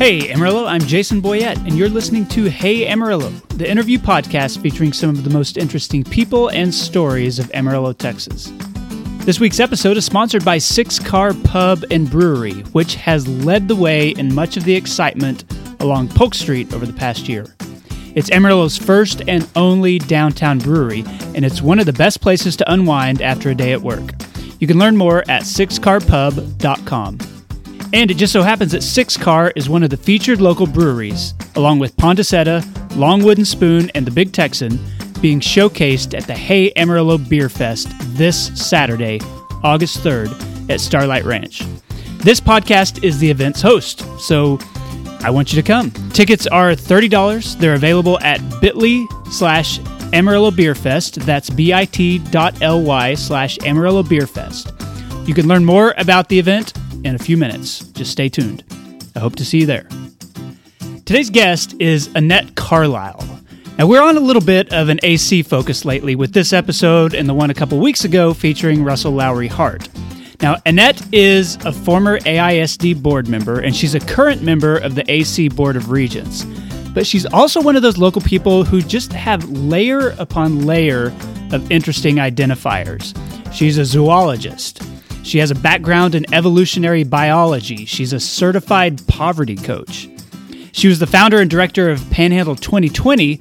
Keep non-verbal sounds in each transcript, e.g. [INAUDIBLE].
Hey Amarillo, I'm Jason Boyett, and you're listening to Hey Amarillo, the interview podcast featuring some of the most interesting people and stories of Amarillo, Texas. This week's episode is sponsored by Six Car Pub and Brewery, which has led the way in much of the excitement along Polk Street over the past year. It's Amarillo's first and only downtown brewery, and it's one of the best places to unwind after a day at work. You can learn more at sixcarpub.com. And it just so happens that Six Car is one of the featured local breweries, along with Pondaseta, Long Wooden Spoon, and the Big Texan, being showcased at the Hey Amarillo Beer Fest this Saturday, August 3rd, at Starlight Ranch. This podcast is the event's host, so I want you to come. Tickets are $30. They're available at bit.ly slash Amarillo Beer Fest. That's bit.ly slash Amarillo Beer Fest. You can learn more about the event in a few minutes. Just stay tuned. I hope to see you there. Today's guest is Annette Carlisle. Now, we're on a little bit of an AC focus lately with this episode and the one a couple weeks ago featuring Russell Lowery Hart. Now, Annette is a former AISD board member and she's a current member of the AC Board of Regents. But she's also one of those local people who just have layer upon layer of interesting identifiers. She's a zoologist, she has a background in evolutionary biology. She's a certified poverty coach. She was the founder and director of Panhandle 2020,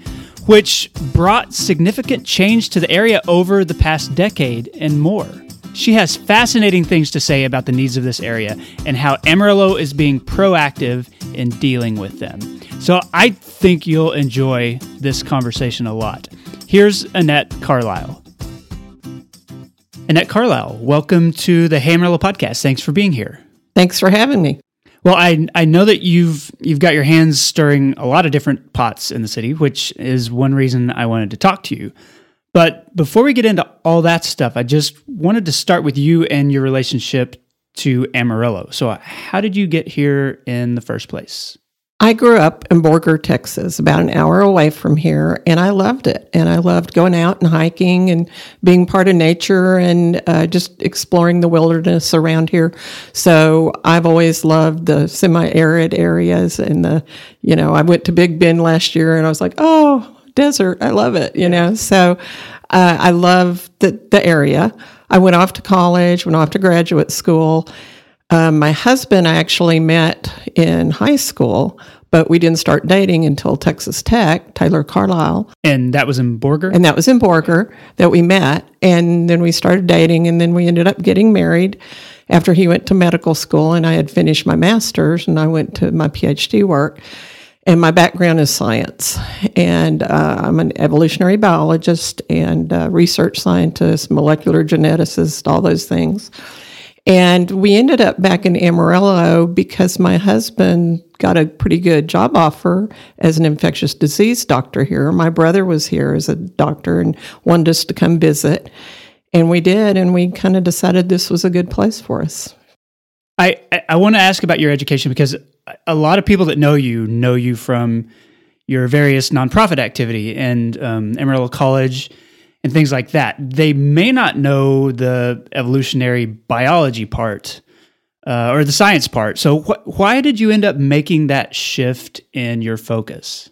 which brought significant change to the area over the past decade and more. She has fascinating things to say about the needs of this area and how Amarillo is being proactive in dealing with them. So I think you'll enjoy this conversation a lot. Here's Annette Carlisle. Annette Carlisle, welcome to the Hey Amarillo podcast. Thanks for being here. Thanks for having me. Well, I I know that you've you've got your hands stirring a lot of different pots in the city, which is one reason I wanted to talk to you. But before we get into all that stuff, I just wanted to start with you and your relationship to Amarillo. So, how did you get here in the first place? I grew up in Borger, Texas, about an hour away from here, and I loved it. And I loved going out and hiking and being part of nature and uh, just exploring the wilderness around here. So I've always loved the semi arid areas. And the, you know, I went to Big Bend last year and I was like, oh, desert. I love it, you know. So uh, I love the, the area. I went off to college, went off to graduate school um, my husband I actually met in high school, but we didn't start dating until Texas Tech, Tyler Carlisle. And that was in Borger? And that was in Borger that we met. And then we started dating, and then we ended up getting married after he went to medical school and I had finished my master's and I went to my PhD work. And my background is science. And uh, I'm an evolutionary biologist and research scientist, molecular geneticist, all those things. And we ended up back in Amarillo because my husband got a pretty good job offer as an infectious disease doctor here. My brother was here as a doctor and wanted us to come visit. And we did, and we kind of decided this was a good place for us. I, I want to ask about your education because a lot of people that know you know you from your various nonprofit activity and um, Amarillo College and things like that. They may not know the evolutionary biology part uh, or the science part. So, wh- why did you end up making that shift in your focus?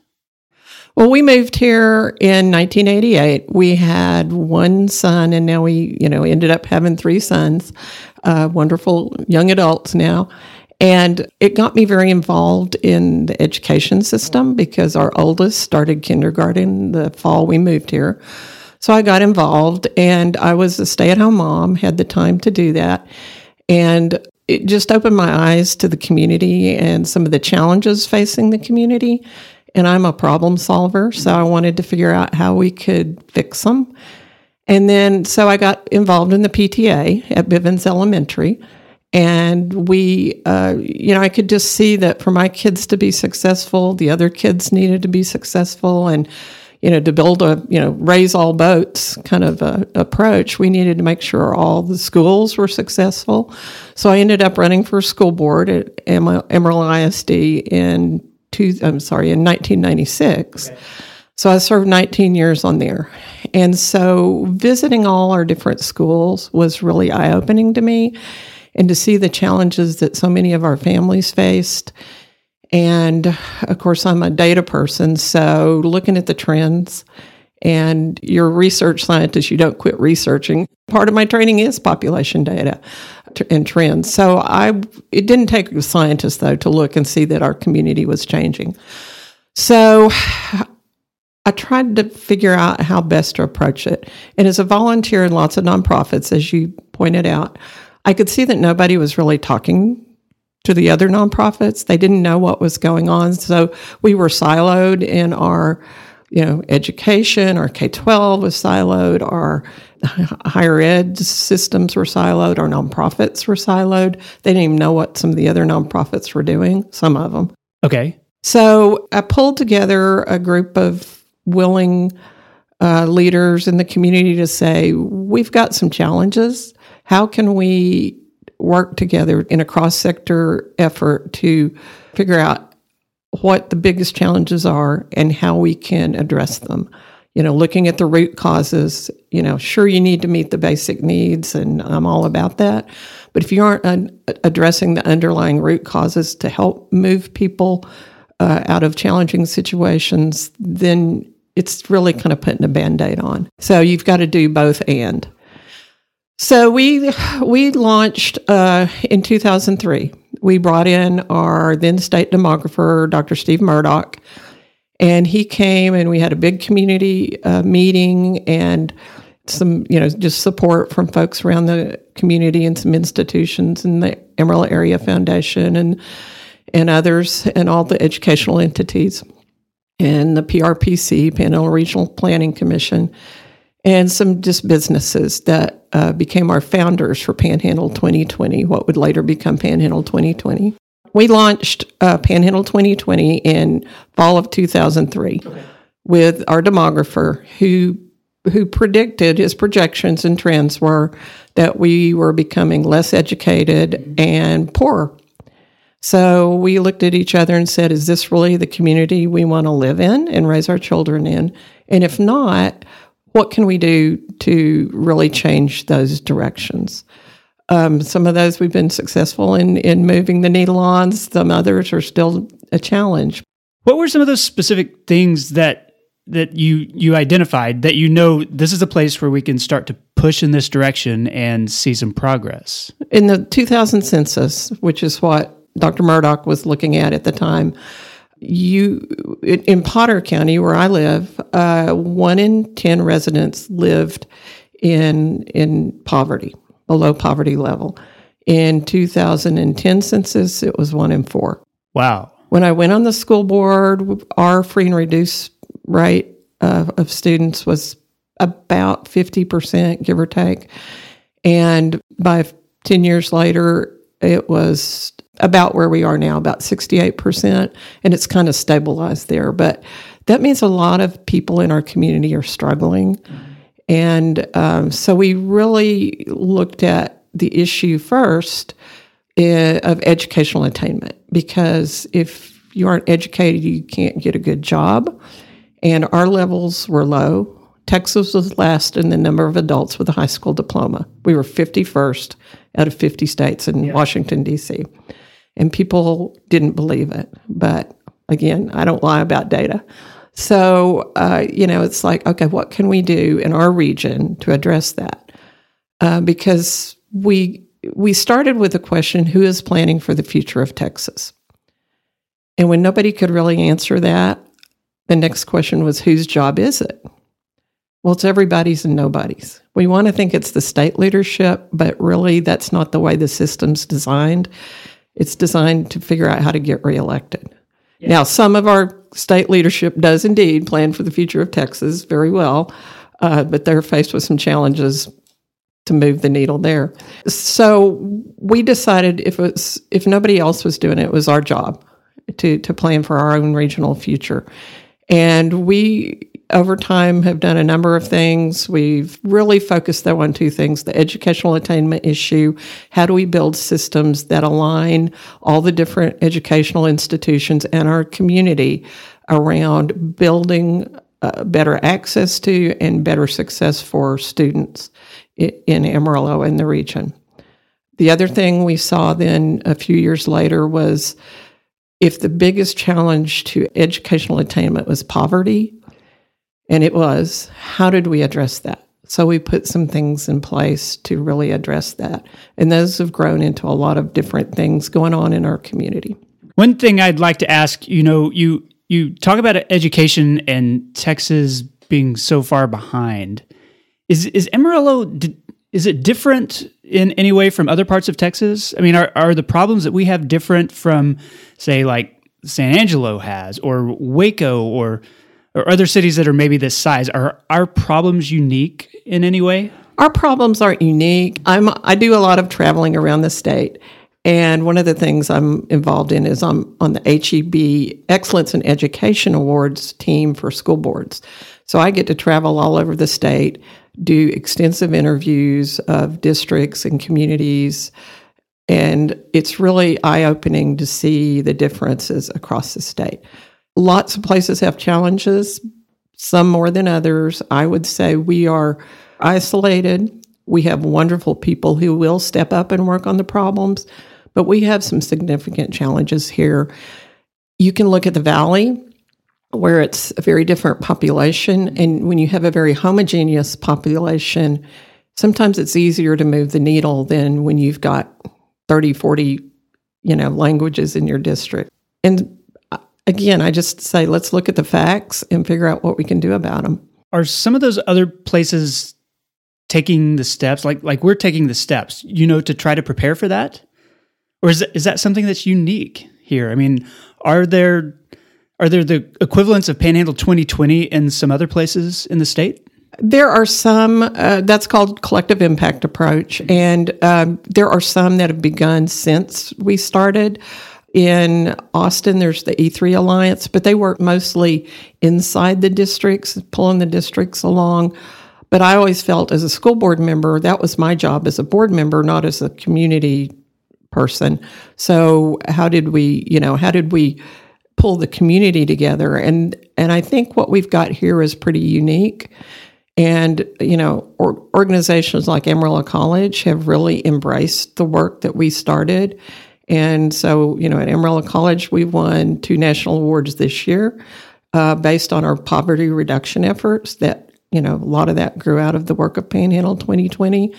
Well, we moved here in 1988. We had one son, and now we, you know, ended up having three sons, uh, wonderful young adults now. And it got me very involved in the education system because our oldest started kindergarten the fall we moved here. So I got involved and I was a stay at home mom, had the time to do that. And it just opened my eyes to the community and some of the challenges facing the community. And I'm a problem solver, so I wanted to figure out how we could fix them. And then, so I got involved in the PTA at Bivins Elementary. And we, uh, you know, I could just see that for my kids to be successful, the other kids needed to be successful. And you know, to build a, you know, raise all boats kind of a, approach, we needed to make sure all the schools were successful. So I ended up running for school board at Amarillo ISD in two, I'm sorry, in 1996. Okay. So I served 19 years on there. And so visiting all our different schools was really eye opening to me and to see the challenges that so many of our families faced And of course, I'm a data person, so looking at the trends and you're a research scientist, you don't quit researching. Part of my training is population data and trends. So I it didn't take a scientist though to look and see that our community was changing. So I tried to figure out how best to approach it. And as a volunteer in lots of nonprofits, as you pointed out, I could see that nobody was really talking to the other nonprofits. They didn't know what was going on. So we were siloed in our you know, education, our K 12 was siloed, our [LAUGHS] higher ed systems were siloed, our nonprofits were siloed. They didn't even know what some of the other nonprofits were doing, some of them. Okay. So I pulled together a group of willing uh, leaders in the community to say, we've got some challenges. How can we work together in a cross sector effort to figure out what the biggest challenges are and how we can address them. You know, looking at the root causes, you know, sure, you need to meet the basic needs, and I'm all about that. But if you aren't un- addressing the underlying root causes to help move people uh, out of challenging situations, then it's really kind of putting a band aid on. So you've got to do both and. So we we launched uh, in 2003 we brought in our then state demographer, Dr. Steve Murdock, and he came and we had a big community uh, meeting and some, you know, just support from folks around the community and some institutions and the Amarillo Area Foundation and and others and all the educational entities and the PRPC, Panhandle Regional Planning Commission, and some just businesses that uh, became our founders for Panhandle 2020, what would later become Panhandle 2020. We launched uh, Panhandle 2020 in fall of 2003 okay. with our demographer who who predicted his projections and trends were that we were becoming less educated mm-hmm. and poorer. So we looked at each other and said, is this really the community we want to live in and raise our children in? And if not, what can we do to really change those directions? Um, some of those we've been successful in in moving the needle on. Some others are still a challenge. What were some of those specific things that that you you identified that you know this is a place where we can start to push in this direction and see some progress? In the 2000 census, which is what Dr. Murdock was looking at at the time, you in Potter County, where I live, uh, one in ten residents lived in in poverty, below poverty level. In 2010 census, it was one in four. Wow. When I went on the school board, our free and reduced rate uh, of students was about 50%, give or take. And by 10 years later, it was about where we are now, about 68%, and it's kind of stabilized there. But that means a lot of people in our community are struggling. And um, so we really looked at the issue first uh, of educational attainment because if you aren't educated, you can't get a good job. And our levels were low. Texas was last in the number of adults with a high school diploma. We were 51st out of 50 states in yeah. Washington, D.C and people didn't believe it. But again, I don't lie about data. So, uh, you know, it's like, okay, what can we do in our region to address that? Uh, because we we started with the question, who is planning for the future of Texas? And when nobody could really answer that, the next question was, whose job is it? Well, it's everybody's and nobody's. We want to think it's the state leadership, but really that's not the way the system's designed. It's designed to figure out how to get reelected. Yeah. Now, some of our state leadership does indeed plan for the future of Texas very well, uh, but they're faced with some challenges to move the needle there. So we decided if it was if nobody else was doing it, it was our job to to plan for our own regional future. And we over time have done a number of things. We've really focused though on two things the educational attainment issue. How do we build systems that align all the different educational institutions and our community around building uh, better access to and better success for students in Amarillo and the region? The other thing we saw then a few years later was if the biggest challenge to educational attainment was poverty, and it was, how did we address that? So we put some things in place to really address that. And those have grown into a lot of different things going on in our community. One thing I'd like to ask, you know, you you talk about education and Texas being so far behind. Is is Amarillo is it different in any way from other parts of Texas? I mean, are are the problems that we have different from say like San Angelo has or Waco or or other cities that are maybe this size? Are our problems unique in any way? Our problems aren't unique. I'm I do a lot of traveling around the state. And one of the things I'm involved in is I'm on the HEB Excellence in Education Awards team for school boards. So I get to travel all over the state, do extensive interviews of districts and communities. And it's really eye opening to see the differences across the state. Lots of places have challenges, some more than others. I would say we are isolated. We have wonderful people who will step up and work on the problems, but we have some significant challenges here. You can look at the valley where it's a very different population. And when you have a very homogeneous population, sometimes it's easier to move the needle than when you've got 30, 40, you know, languages in your district. And uh, again, I just say let's look at the facts and figure out what we can do about them. Are some of those other places taking the steps like like we're taking the steps, you know, to try to prepare for that? Or is is that something that's unique here? I mean, are there are there the equivalents of Panhandle 2020 in some other places in the state? There are some, uh, that's called collective impact approach. And um, there are some that have begun since we started. In Austin, there's the E3 Alliance, but they work mostly inside the districts, pulling the districts along. But I always felt as a school board member, that was my job as a board member, not as a community person. So how did we, you know, how did we pull the community together? And and I think what we've got here is pretty unique. And you know, or, organizations like Amarillo College have really embraced the work that we started and so, you know, at Amarillo College, we won two national awards this year uh, based on our poverty reduction efforts. That, you know, a lot of that grew out of the work of Panhandle 2020.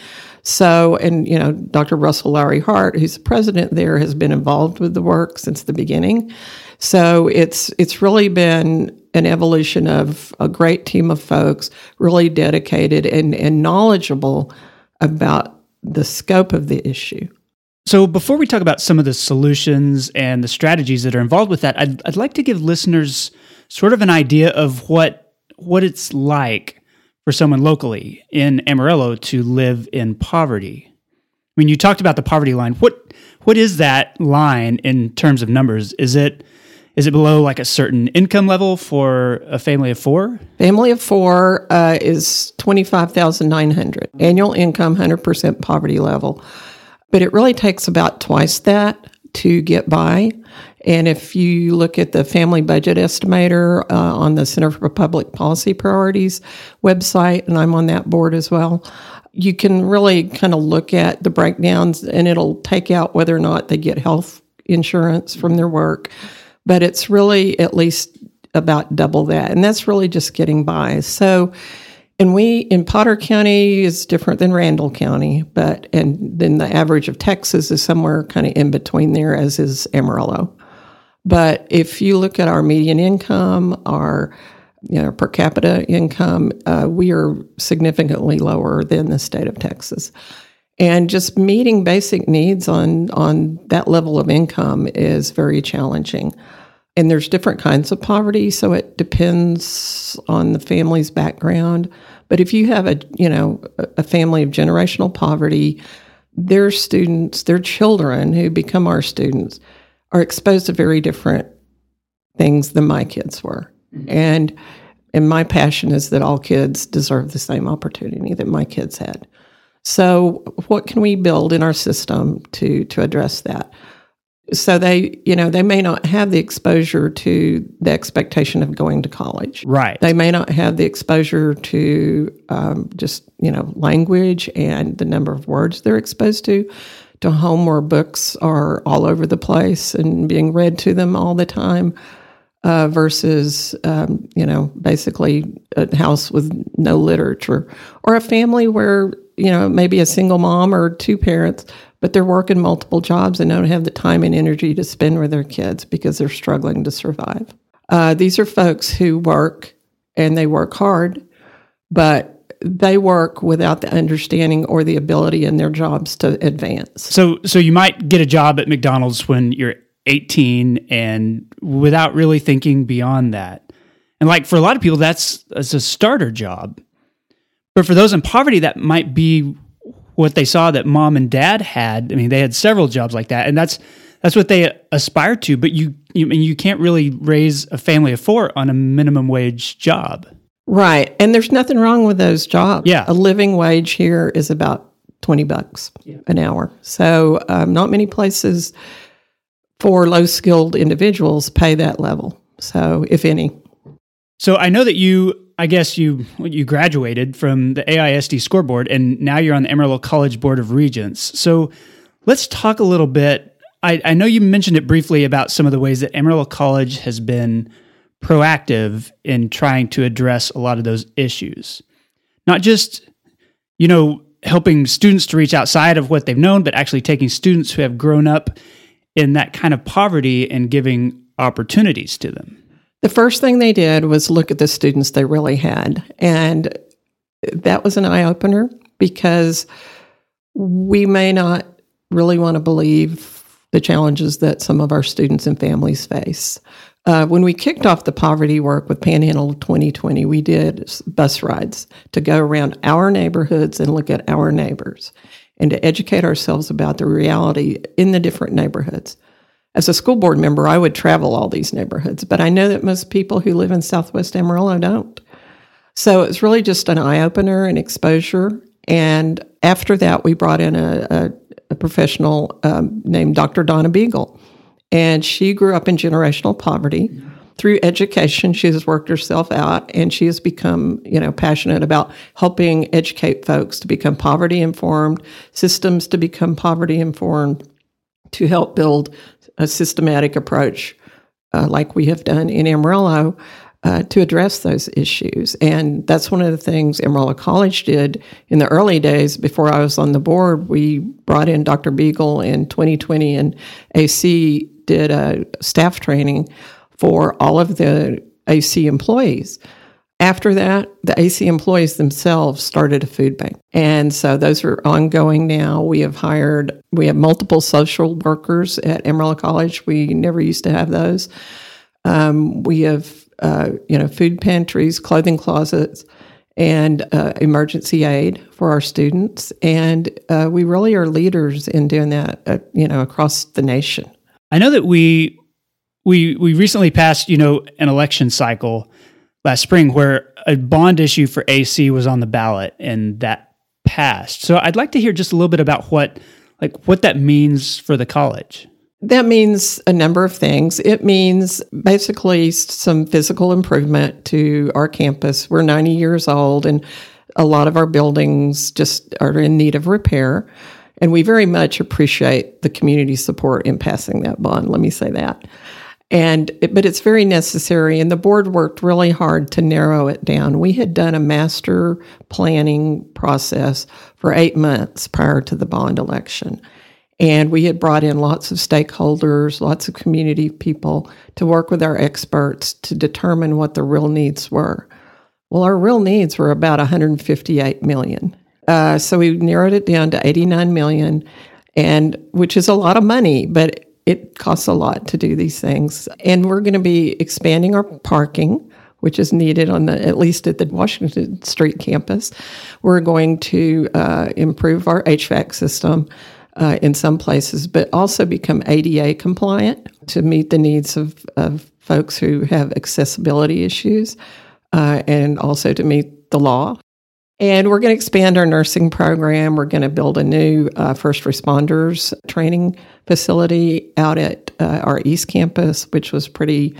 So, and, you know, Dr. Russell Lowery Hart, who's the president there, has been involved with the work since the beginning. So it's it's really been an evolution of a great team of folks, really dedicated and, and knowledgeable about the scope of the issue. So, before we talk about some of the solutions and the strategies that are involved with that, I'd, I'd like to give listeners sort of an idea of what what it's like for someone locally in Amarillo to live in poverty. I mean, you talked about the poverty line. What what is that line in terms of numbers? Is it is it below like a certain income level for a family of four? Family of four uh, is twenty five thousand nine hundred annual income, hundred percent poverty level but it really takes about twice that to get by. And if you look at the Family Budget Estimator uh, on the Center for Public Policy Priorities website, and I'm on that board as well, you can really kind of look at the breakdowns and it'll take out whether or not they get health insurance from their work. But it's really at least about double that. And that's really just getting by. So, and we in Potter County is different than Randall County, but and then the average of Texas is somewhere kind of in between there, as is Amarillo. But if you look at our median income, our you know, per capita income, uh, we are significantly lower than the state of Texas. And just meeting basic needs on on that level of income is very challenging and there's different kinds of poverty so it depends on the family's background. But if you have a you know a family of generational poverty their students their children who become our students are exposed to very different things than my kids were. Mm-hmm. And and my passion is that all kids deserve the same opportunity that my kids had. So what can we build in our system to to address that so they you know they may not have the exposure to the expectation of going to college. Right. They may not have the exposure to um, just you know language and the number of words they're exposed to to home where books are all over the place and being read to them all the time uh, versus, um, you know, basically a house with no literature or a family where, you know, maybe a single mom or two parents, but they're working multiple jobs and don't have the time and energy to spend with their kids because they're struggling to survive. Uh, these are folks who work and they work hard, but they work without the understanding or the ability in their jobs to advance. So, so you might get a job at McDonald's when you're 18 and without really thinking beyond that. And like for a lot of people, that's, that's a starter job. But for those in poverty, that might be what they saw that mom and dad had. I mean, they had several jobs like that, and that's that's what they aspire to. But you, you I mean, you can't really raise a family of four on a minimum wage job. Right. And there's nothing wrong with those jobs. Yeah. A living wage here is about 20 bucks yeah. an hour. So, um, not many places for low skilled individuals pay that level. So, if any. So, I know that you, I guess you you graduated from the AISD scoreboard and now you're on the Amarillo College Board of Regents. So, let's talk a little bit. I, I know you mentioned it briefly about some of the ways that Amarillo College has been proactive in trying to address a lot of those issues. Not just, you know, helping students to reach outside of what they've known, but actually taking students who have grown up in that kind of poverty and giving opportunities to them. The first thing they did was look at the students they really had. And that was an eye opener because we may not really want to believe the challenges that some of our students and families face. Uh, when we kicked off the poverty work with Panhandle 2020, we did bus rides to go around our neighborhoods and look at our neighbors and to educate ourselves about the reality in the different neighborhoods. As a school board member, I would travel all these neighborhoods, but I know that most people who live in Southwest Amarillo don't. So it's really just an eye opener and exposure. And after that, we brought in a, a, a professional um, named Dr. Donna Beegle and she grew up in generational poverty. Through education, she has worked herself out and she has become, you know, passionate about helping educate folks to become poverty informed, systems to become poverty informed, to help build a systematic approach uh, like we have done in Amarillo uh, to address those issues. And that's one of the things Amarillo College did in the early days before I was on the board. We brought in Dr. Beegle in 2020 and AC did a staff training for all of the AC employees. After that, the AC employees themselves started a food bank. And so those are ongoing now. We have hired, we have multiple social workers at Amarillo College. We never used to have those. Um, we have, uh, you know, food pantries, clothing closets, and uh, emergency aid for our students. And uh, we really are leaders in doing that, uh, you know, across the nation. I know that we we we recently passed, you know, an election cycle last spring where a bond issue for AC was on the ballot and that passed. So I'd like to hear just a little bit about what like what that means for the college. That means a number of things. It means basically some physical improvement to our campus. We're 90 years old and a lot of our buildings just are in need of repair. And we very much appreciate the community support in passing that bond. Let me say that. And but it's very necessary, and the board worked really hard to narrow it down. We had done a master planning process for eight months prior to the bond election. And we had brought in lots of stakeholders, lots of community people to work with our experts to determine what the real needs were. Well, our real needs were about 158 million. Uh, so we narrowed it down to 89 million, and which is a lot of money, but it costs a lot to do these things. And we're going to be expanding our parking, which is needed on the at least at the Washington Street campus. We're going to uh, improve our HVAC system. Uh, in some places, but also become ADA compliant to meet the needs of, of folks who have accessibility issues uh, and also to meet the law. And we're going to expand our nursing program. We're going to build a new uh, first responders training facility out at uh, our East Campus, which was pretty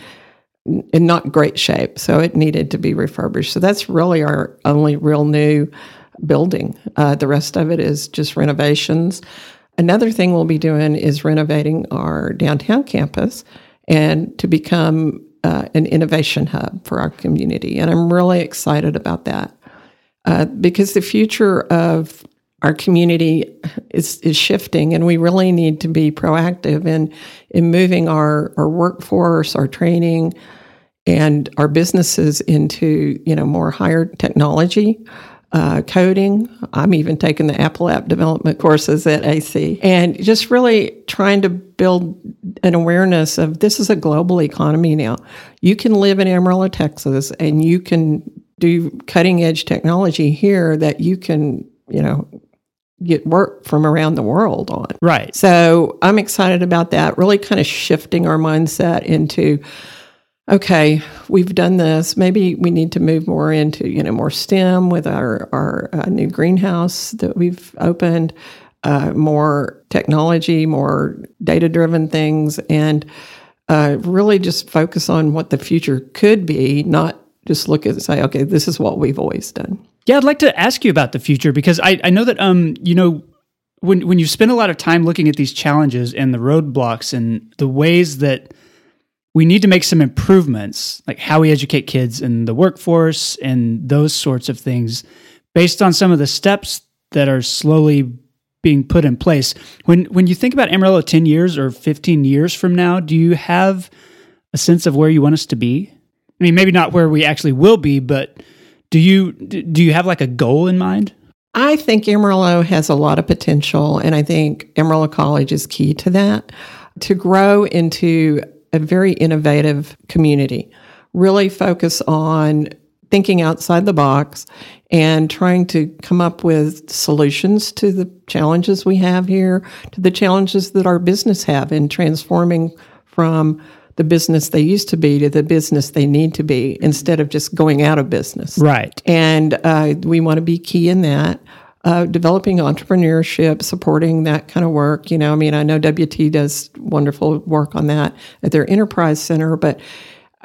in not great shape. So it needed to be refurbished. So that's really our only real new building. Uh, the rest of it is just renovations. another thing we'll be doing is renovating our downtown campus and to become uh, an innovation hub for our community. And I'm really excited about that uh, because the future of our community is, is shifting and we really need to be proactive in, in moving our, our workforce, our training, and our businesses into you know more higher technology uh, coding. I'm even taking the Apple app development courses at AC and just really trying to build an awareness of this is a global economy now. You can live in Amarillo, Texas, and you can do cutting edge technology here that you can, you know, get work from around the world on. Right. So I'm excited about that, really kind of shifting our mindset into okay, we've done this. Maybe we need to move more into you know more STEM with our our uh, new greenhouse that we've opened, uh, more technology, more data driven things, and uh, really just focus on what the future could be, not just look at and say, okay, this is what we've always done. Yeah, I'd like to ask you about the future because I, I know that um you know when when you spend a lot of time looking at these challenges and the roadblocks and the ways that we need to make some improvements, like how we educate kids in the workforce and those sorts of things, based on some of the steps that are slowly being put in place. When when you think about Amarillo 10 years or 15 years from now, do you have a sense of where you want us to be? I mean, maybe not where we actually will be, but do you do you have like a goal in mind? I think Amarillo has a lot of potential, and I think Amarillo College is key to that. To grow into a very innovative community. Really focus on thinking outside the box and trying to come up with solutions to the challenges we have here, to the challenges that our business have in transforming from the business they used to be to the business they need to be instead of just going out of business. Right. And uh, we want to be key in that uh, developing entrepreneurship, supporting that kind of work. You know, I mean, I know WT does wonderful work on that at their enterprise center, but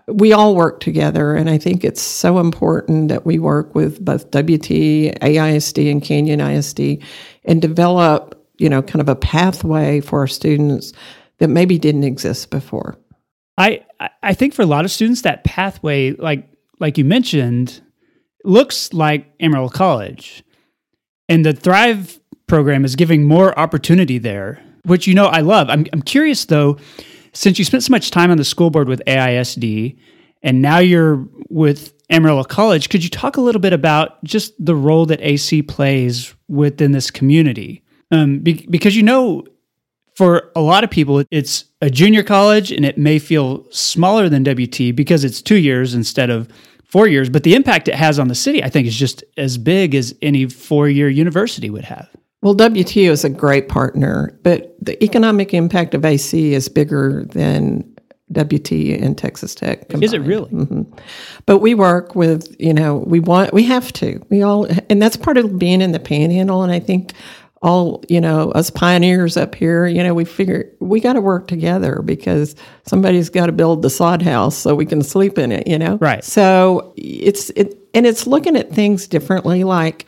we all work together. And I think it's so important that we work with both WT, AISD, and Canyon ISD and develop, you know, kind of a pathway for our students that maybe didn't exist before. I, I think for a lot of students, that pathway, like like you mentioned, looks like Amarillo College and the Thrive program is giving more opportunity there, which you know I love. I'm, I'm curious though, since you spent so much time on the school board with AISD and now you're with Amarillo College, could you talk a little bit about just the role that AC plays within this community? Um, be, because you know, for a lot of people, it's a junior college and it may feel smaller than WT because it's two years instead of four years, but the impact it has on the city, I think, is just as big as any four year university would have. Well, WTU is a great partner, but the economic impact of AC is bigger than WT and Texas Tech. Combined. Is it really? Mm-hmm. But we work with, you know, we want, we have to. We all, and that's part of being in the panhandle. And I think all you know us pioneers up here you know we figure we got to work together because somebody's got to build the sod house so we can sleep in it you know right so it's it and it's looking at things differently like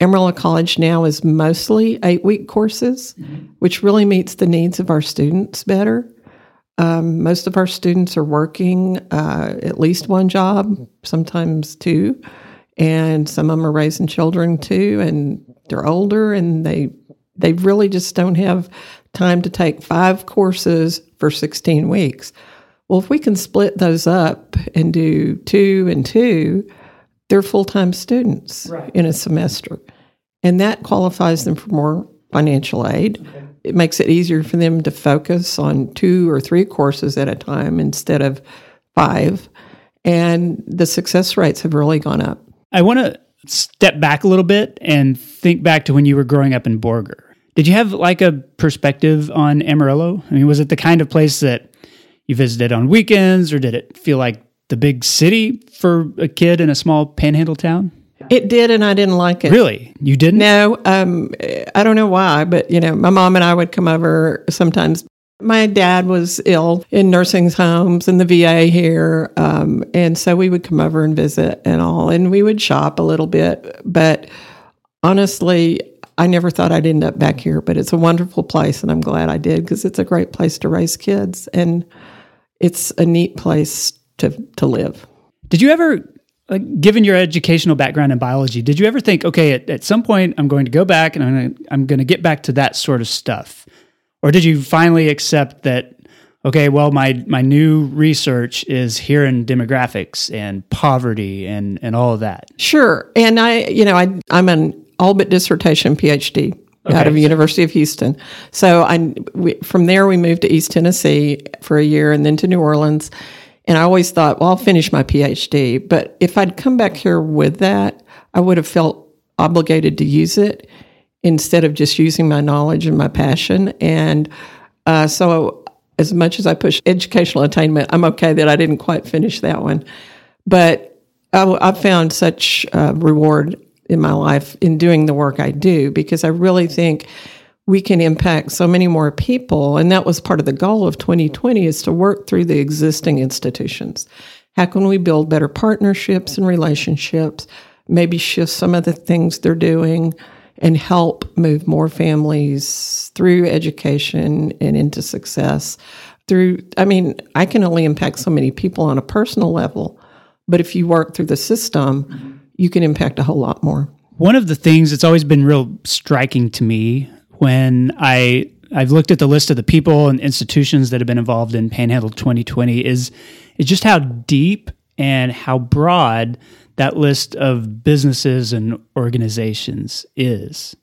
Amarillo College now is mostly eight week courses, mm-hmm. which really meets the needs of our students better. Um, most of our students are working uh, at least one job, sometimes two, and some of them are raising children too. And they're older and they they really just don't have time to take five courses for 16 weeks. Well, if we can split those up and do two and two, they're full time students right. in a semester. And that qualifies them for more financial aid. Okay. It makes it easier for them to focus on two or three courses at a time instead of five. And the success rates have really gone up. I want to step back a little bit and think back to when you were growing up in Borger. Did you have like a perspective on Amarillo? I mean, was it the kind of place that you visited on weekends, or did it feel like the big city for a kid in a small panhandle town? It did, and I didn't like it. Really, you didn't? No, um, I don't know why, but you know, my mom and I would come over sometimes my dad was ill in nursing homes in the VA here. Um, and so we would come over and visit and all, and we would shop a little bit. But honestly, I never thought I'd end up back here, but it's a wonderful place, and I'm glad I did because it's a great place to raise kids, and it's a neat place to to live. Did you ever, like, given your educational background in biology, did you ever think, okay, at, at some point I'm going to go back and I'm going I'm going to get back to that sort of stuff, or did you finally accept that? Okay, well, my my new research is here in demographics and poverty and and all of that. Sure, and I, you know, I I'm an all but dissertation PhD okay. out of University of Houston. So I we, from there we moved to East Tennessee for a year and then to New Orleans. And I always thought, well, I'll finish my PhD. But if I'd come back here with that, I would have felt obligated to use it instead of just using my knowledge and my passion. And uh, so, as much as I push educational attainment, I'm okay that I didn't quite finish that one. But I, I found such uh, reward in my life in doing the work I do because I really think we can impact so many more people. And that was part of the goal of 2020 is to work through the existing institutions. How can we build better partnerships and relationships, maybe shift some of the things they're doing and help move more families through education and into success through I mean, I can only impact so many people on a personal level, but if you work through the system, you can impact a whole lot more. One of the things that's always been real striking to me when I I've looked at the list of the people and institutions that have been involved in Panhandle 2020 is is just how deep and how broad that list of businesses and organizations is.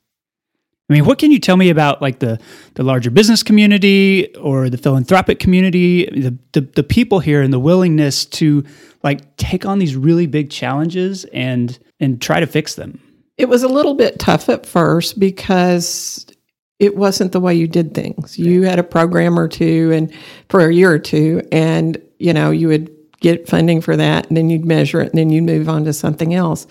I mean, what can you tell me about like the the larger business community or the philanthropic community, the, the the, people here and the willingness to like take on these really big challenges and and try to fix them? It was a little bit tough at first because it wasn't the way you did things. You had a program or two and for a year or two and you know, you would get funding for that and then you'd measure it and then you'd move on to something else.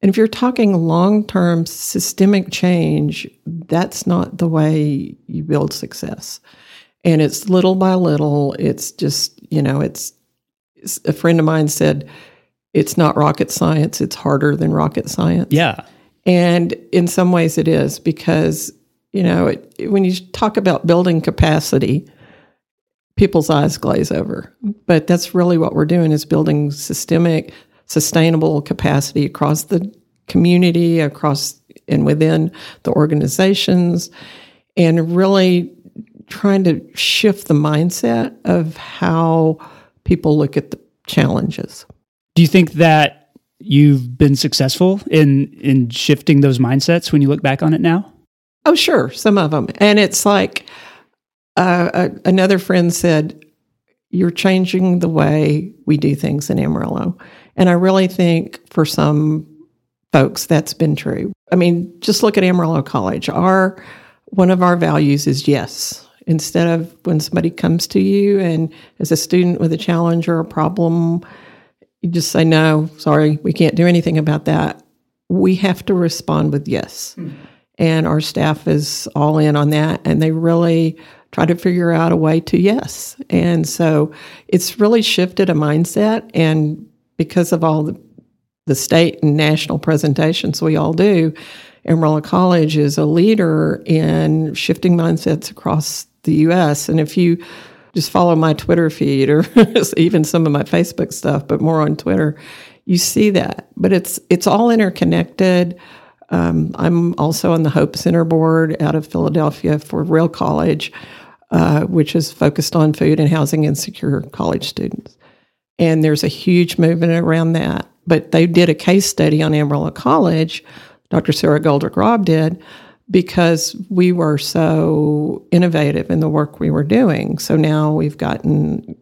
And if you're talking long term systemic change, that's not the way you build success. And it's little by little. It's just, you know, it's, it's, a friend of mine said, it's not rocket science, it's harder than rocket science. Yeah. And in some ways it is because, you know, it, when you talk about building capacity, people's eyes glaze over. But that's really what we're doing is building systemic sustainable capacity across the community, across and within the organizations, and really trying to shift the mindset of how people look at the challenges. Do you think that you've been successful in in shifting those mindsets when you look back on it now? Oh, sure, some of them, and it's like uh, uh, another friend said, "You're changing the way we do things in Amarillo." And I really think for some folks that's been true. I mean, just look at Amarillo College. Our one of our values is yes. Instead of when somebody comes to you and as a student with a challenge or a problem, you just say no, sorry, we can't do anything about that. We have to respond with yes. Mm-hmm. And our staff is all in on that and they really try to figure out a way to yes. And so it's really shifted a mindset and because of all the, the state and national presentations we all do, Amarillo College is a leader in shifting mindsets across the U.S. And if you just follow my Twitter feed or [LAUGHS] even some of my Facebook stuff, but more on Twitter, you see that. But it's it's all interconnected. Um, I'm also on the Hope Center board out of Philadelphia for Real College, uh, which is focused on food and housing insecure college students and there's a huge movement around that. But they did a case study on Amarillo College, Dr. Sarah Goldrick Rab did, because we were so innovative in the work we were doing. So now we've gotten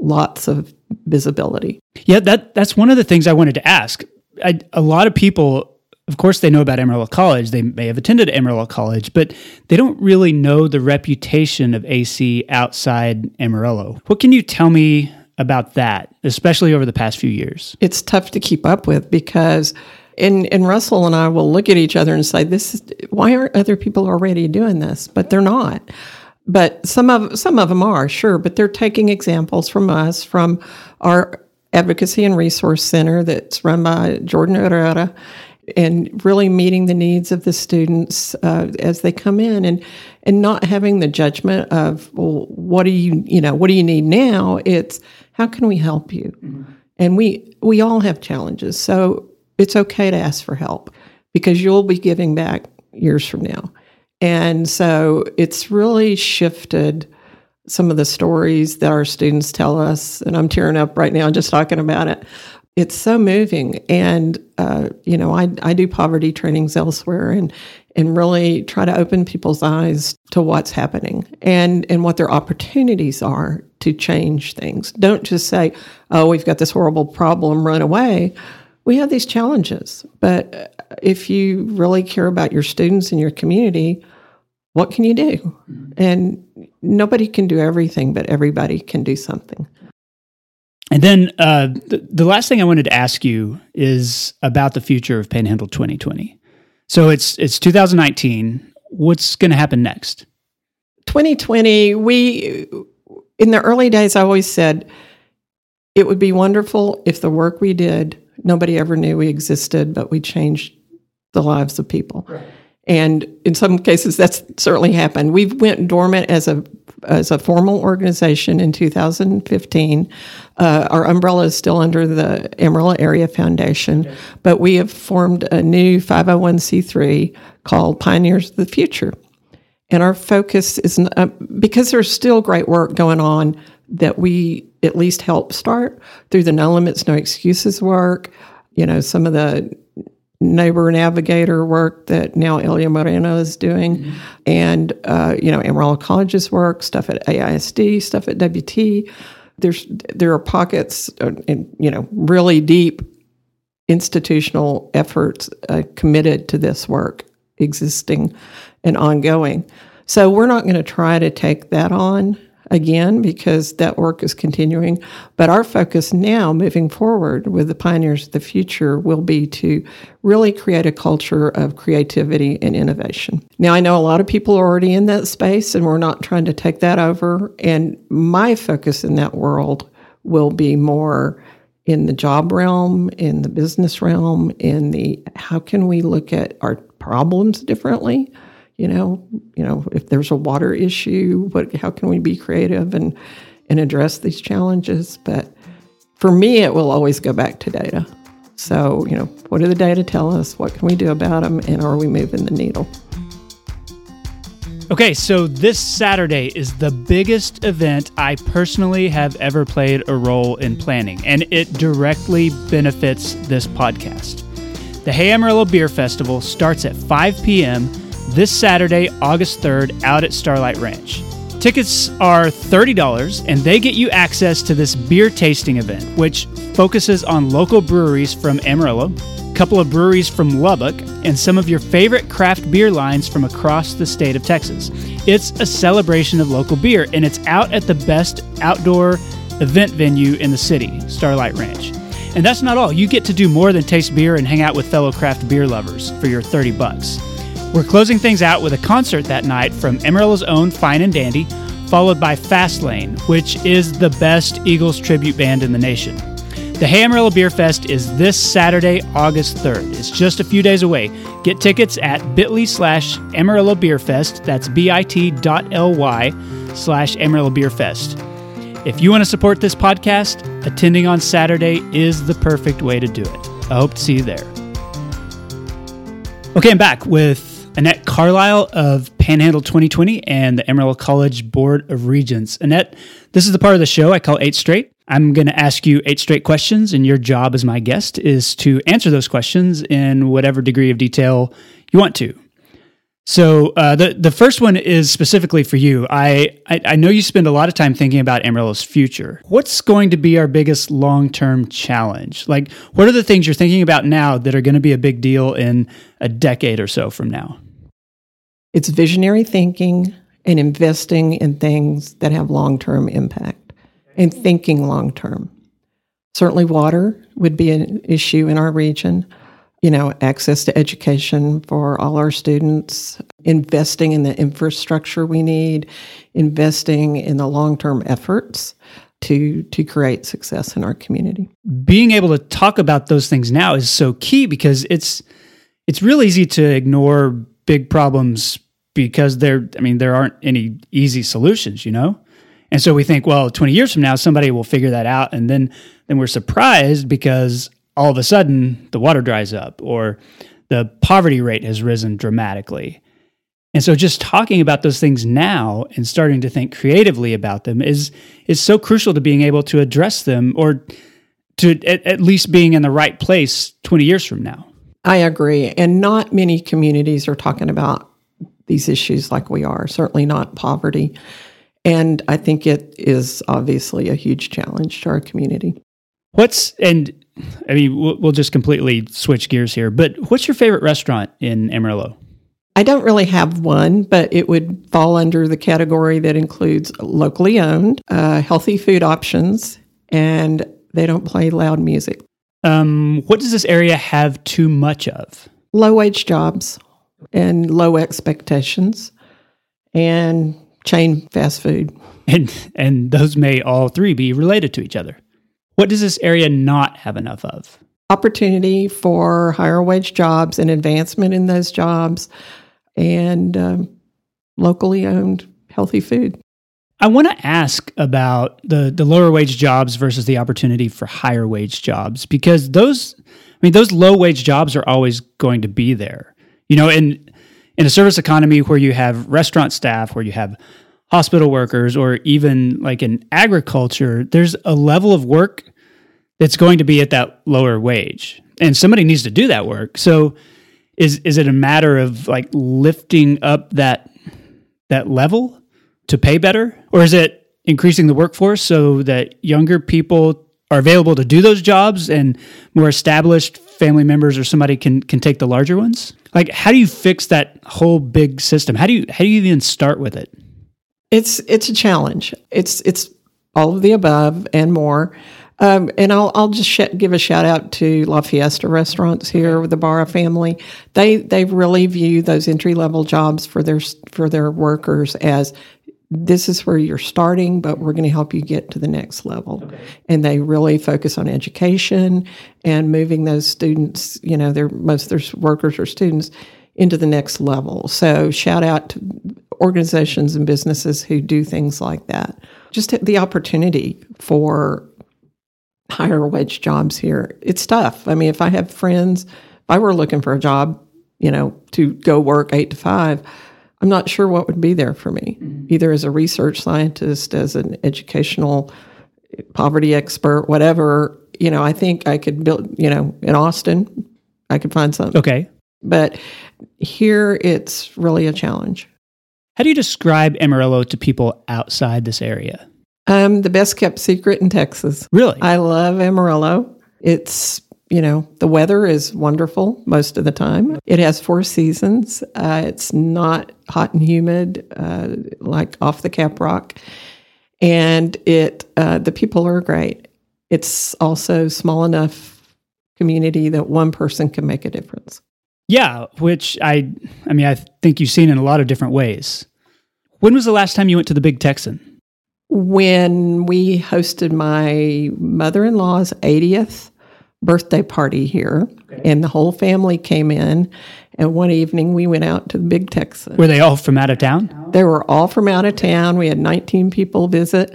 lots of visibility. Yeah, that that's one of the things I wanted to ask. I, a lot of people, of course, they know about Amarillo College. They may have attended Amarillo College, but they don't really know the reputation of AC outside Amarillo. What can you tell me about that, especially over the past few years? It's tough to keep up with because and and Russell and I will look at each other and say, "This is why aren't other people already doing this?" But they're not. But some of some of them are sure, but they're taking examples from us, from our advocacy and resource center that's run by Jordan Herrera, and really meeting the needs of the students uh, as they come in and and not having the judgment of well what do you you know what do you need now? It's how can we help you? Mm-hmm. and we we all have challenges. So it's okay to ask for help because you'll be giving back years from now. And so it's really shifted some of the stories that our students tell us. And i'm tearing up right now just talking about it it's so moving. And, uh, you know, I, I do poverty trainings elsewhere and, and really try to open people's eyes to what's happening and, and what their opportunities are to change things. Don't just say, oh, we've got this horrible problem, run away. We have these challenges. But if you really care about your students and your community, what can you do? And nobody can do everything, but everybody can do something. And then uh, the, the last thing I wanted to ask you is about the future of Panhandle 2020. So it's it's 2019. What's going to happen next? 2020. We in the early days, I always said it would be wonderful if the work we did nobody ever knew we existed, but we changed the lives of people. Right. And in some cases, that's certainly happened. We've went dormant as a as a formal organization in 2015. Uh, our umbrella is still under the Amarillo Area Foundation, okay. but we have formed a new 501c3 called Pioneers of the Future. And our focus is uh, because there's still great work going on that we at least help start through the No Limits, No Excuses work. You know, some of the neighbor navigator work that now Elia Moreno is doing, mm-hmm. and uh, you know Amarillo College's work, stuff at AISD, stuff at WT. There's there are pockets, uh, in, you know, really deep institutional efforts uh, committed to this work, existing and ongoing. So we're not going to try to take that on again because that work is continuing. But our focus now, moving forward with the Pioneers of the Future, will be to really create a culture of creativity and innovation. Now, I know a lot of people are already in that space, and we're not trying to take that over. And my focus in that world will be more in the job realm, in the business realm, in the how can we look at our problems differently you know, you know, if there's a water issue, what, how can we be creative and and address these challenges? But for me, it will always go back to data. So, you know, what do the data tell us? What can we do about them? And are we moving the needle? Okay, so this Saturday is the biggest event I personally have ever played a role in planning, and it directly benefits this podcast. The Hey Amarillo Beer Festival starts at 5 p.m this Saturday, August 3rd, out at Starlight Ranch. Tickets are $30 and they get you access to this beer tasting event, which focuses on local breweries from Amarillo, a couple of breweries from Lubbock, and some of your favorite craft beer lines from across the state of Texas. It's a celebration of local beer and it's out at the best outdoor event venue in the city, Starlight Ranch. And that's not all. You get to do more than taste beer and hang out with fellow craft beer lovers for your 30 bucks. We're closing things out with a concert that night from Amarillo's own Fine and Dandy, followed by Fastlane, which is the best Eagles tribute band in the nation. The Hey Amarillo Beer Fest is this Saturday, August 3rd. It's just a few days away. Get tickets at bit.ly slash Amarillo Beer Fest. That's bit.ly slash Amarillo Beer Fest. If you want to support this podcast, attending on Saturday is the perfect way to do it. I hope to see you there. Okay, I'm back with Annette Carlisle of Panhandle 2020 and the Amarillo College Board of Regents. Annette, this is the part of the show I call Eight Straight. I'm going to ask you eight straight questions, and your job as my guest is to answer those questions in whatever degree of detail you want to. So uh, the the first one is specifically for you. I, I, I know you spend a lot of time thinking about Amarillo's future. What's going to be our biggest long term challenge? Like, what are the things you're thinking about now that are going to be a big deal in a decade or so from now? It's visionary thinking and investing in things that have long term impact and thinking long term. Certainly, water would be an issue in our region. You know, access to education for all our students, investing in the infrastructure we need, investing in the long term efforts to to create success in our community. Being able to talk about those things now is so key because it's It's real easy to ignore big problems because there, I mean, there aren't any easy solutions, you know? And so we think, well, 20 years from now, somebody will figure that out. And then, then we're surprised because all of a sudden the water dries up or the poverty rate has risen dramatically. And so just talking about those things now and starting to think creatively about them is is so crucial to being able to address them or to at, at least being in the right place 20 years from now. I agree. And not many communities are talking about these issues like we are, certainly not poverty. And I think it is obviously a huge challenge to our community. What's, and I mean, we'll, we'll just completely switch gears here, but what's your favorite restaurant in Amarillo? I don't really have one, but it would fall under the category that includes locally owned, uh, healthy food options, and they don't play loud music. Um, what does this area have too much of? Low wage jobs and low expectations and chain fast food. And and those may all three be related to each other. What does this area not have enough of? Opportunity for higher wage jobs and advancement in those jobs and um, locally owned healthy food. I want to ask about the the lower wage jobs versus the opportunity for higher wage jobs because those I mean those low wage jobs are always going to be there. You know, in in a service economy where you have restaurant staff, where you have hospital workers or even like in agriculture, there's a level of work that's going to be at that lower wage. And somebody needs to do that work. So is is it a matter of like lifting up that that level to pay better or is it increasing the workforce so that younger people are available to do those jobs and more established family members or somebody can can take the larger ones? Like how do you fix that whole big system? How do you how do you even start with it? It's it's a challenge. It's it's all of the above and more. Um, and I'll, I'll just sh- give a shout out to La Fiesta restaurants here with the Barra family. They they really view those entry level jobs for their for their workers as this is where you're starting, but we're going to help you get to the next level. Okay. And they really focus on education and moving those students, you know, their most of their workers or students into the next level. So shout out to organizations and businesses who do things like that. Just the opportunity for higher wage jobs here. It's tough. I mean, if I have friends, if I were looking for a job, you know, to go work eight to five, I'm not sure what would be there for me, mm-hmm. either as a research scientist, as an educational poverty expert, whatever. You know, I think I could build, you know, in Austin, I could find something. Okay. But here it's really a challenge. How do you describe Amarillo to people outside this area? Um, the best kept secret in Texas. Really? I love Amarillo. It's you know, the weather is wonderful most of the time. It has four seasons. Uh, it's not hot and humid uh, like off the Cap Rock, and it uh, the people are great. It's also small enough community that one person can make a difference. Yeah, which I I mean I think you've seen in a lot of different ways. When was the last time you went to the Big Texan? When we hosted my mother-in-law's 80th birthday party here, okay. and the whole family came in. And one evening we went out to the Big Texas. Were they all from out of town? They were all from out of town. We had 19 people visit,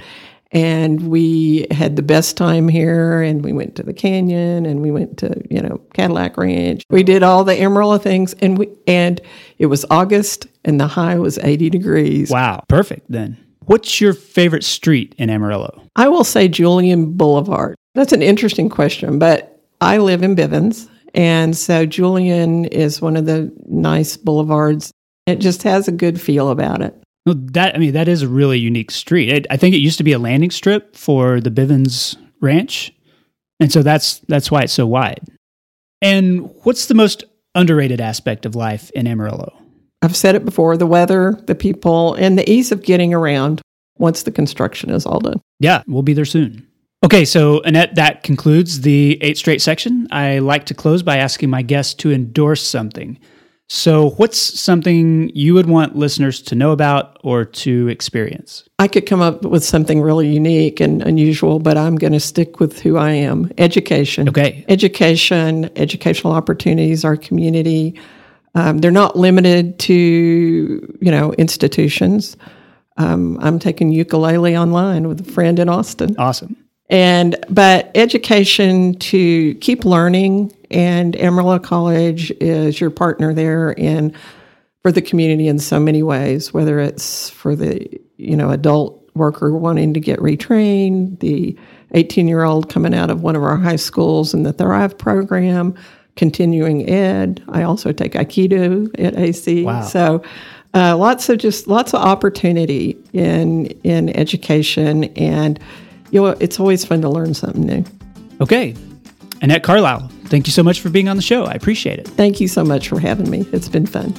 and we had the best time here. And we went to the canyon, and we went to you know Cadillac Ranch. We did all the Amarillo things, and we and it was August, and the high was 80 degrees. Wow, perfect then. What's your favorite street in Amarillo? I will say Julian Boulevard. That's an interesting question, but I live in Bivins, and so Julian is one of the nice boulevards. It just has a good feel about it. Well, that I mean, that is a really unique street. It, I think it used to be a landing strip for the Bivins Ranch, and so that's that's why it's so wide. And what's the most underrated aspect of life in Amarillo? I've said it before: the weather, the people, and the ease of getting around once the construction is all done. Yeah, we'll be there soon. Okay, so Annette, that concludes the eight straight section. I like to close by asking my guests to endorse something. So, what's something you would want listeners to know about or to experience? I could come up with something really unique and unusual, but I'm going to stick with who I am education. Okay. Education, educational opportunities, our community. Um, they're not limited to, you know, institutions. Um, I'm taking ukulele online with a friend in Austin. Awesome. And but education to keep learning, and Amarillo College is your partner there, and for the community in so many ways. Whether it's for the you know adult worker wanting to get retrained, the 18 year old coming out of one of our high schools in the Thrive program, continuing ed. I also take Aikido at AC. Wow. So. Uh, lots of just lots of opportunity in in education and you know, it's always fun to learn something new. Okay. Annette Carlisle, thank you so much for being on the show. I appreciate it. Thank you so much for having me. It's been fun.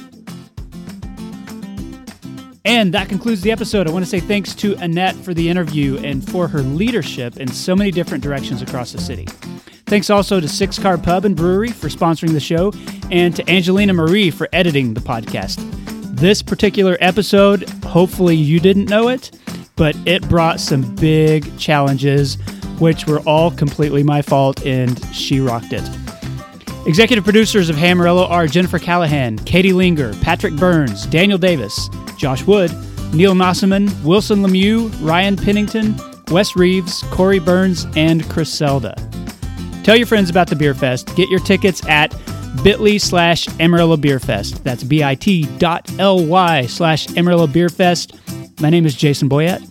And that concludes the episode. I want to say thanks to Annette for the interview and for her leadership in so many different directions across the city. Thanks also to Six Car Pub and Brewery for sponsoring the show, and to Angelina Marie for editing the podcast. This particular episode, hopefully you didn't know it, but it brought some big challenges, which were all completely my fault, and she rocked it. Executive producers of Hey Amarillo are Jennifer Callahan, Katie Linger, Patrick Burns, Daniel Davis, Josh Wood, Neil Nossaman, Wilson Lemieux, Ryan Pennington, Wes Reeves, Corey Burns, and Chris Selda. Tell your friends about the Beer Fest. Get your tickets at bit.ly slash Amarillo Beer Fest. That's bit.ly slash Amarillo Beer Fest. My name is Jason Boyett,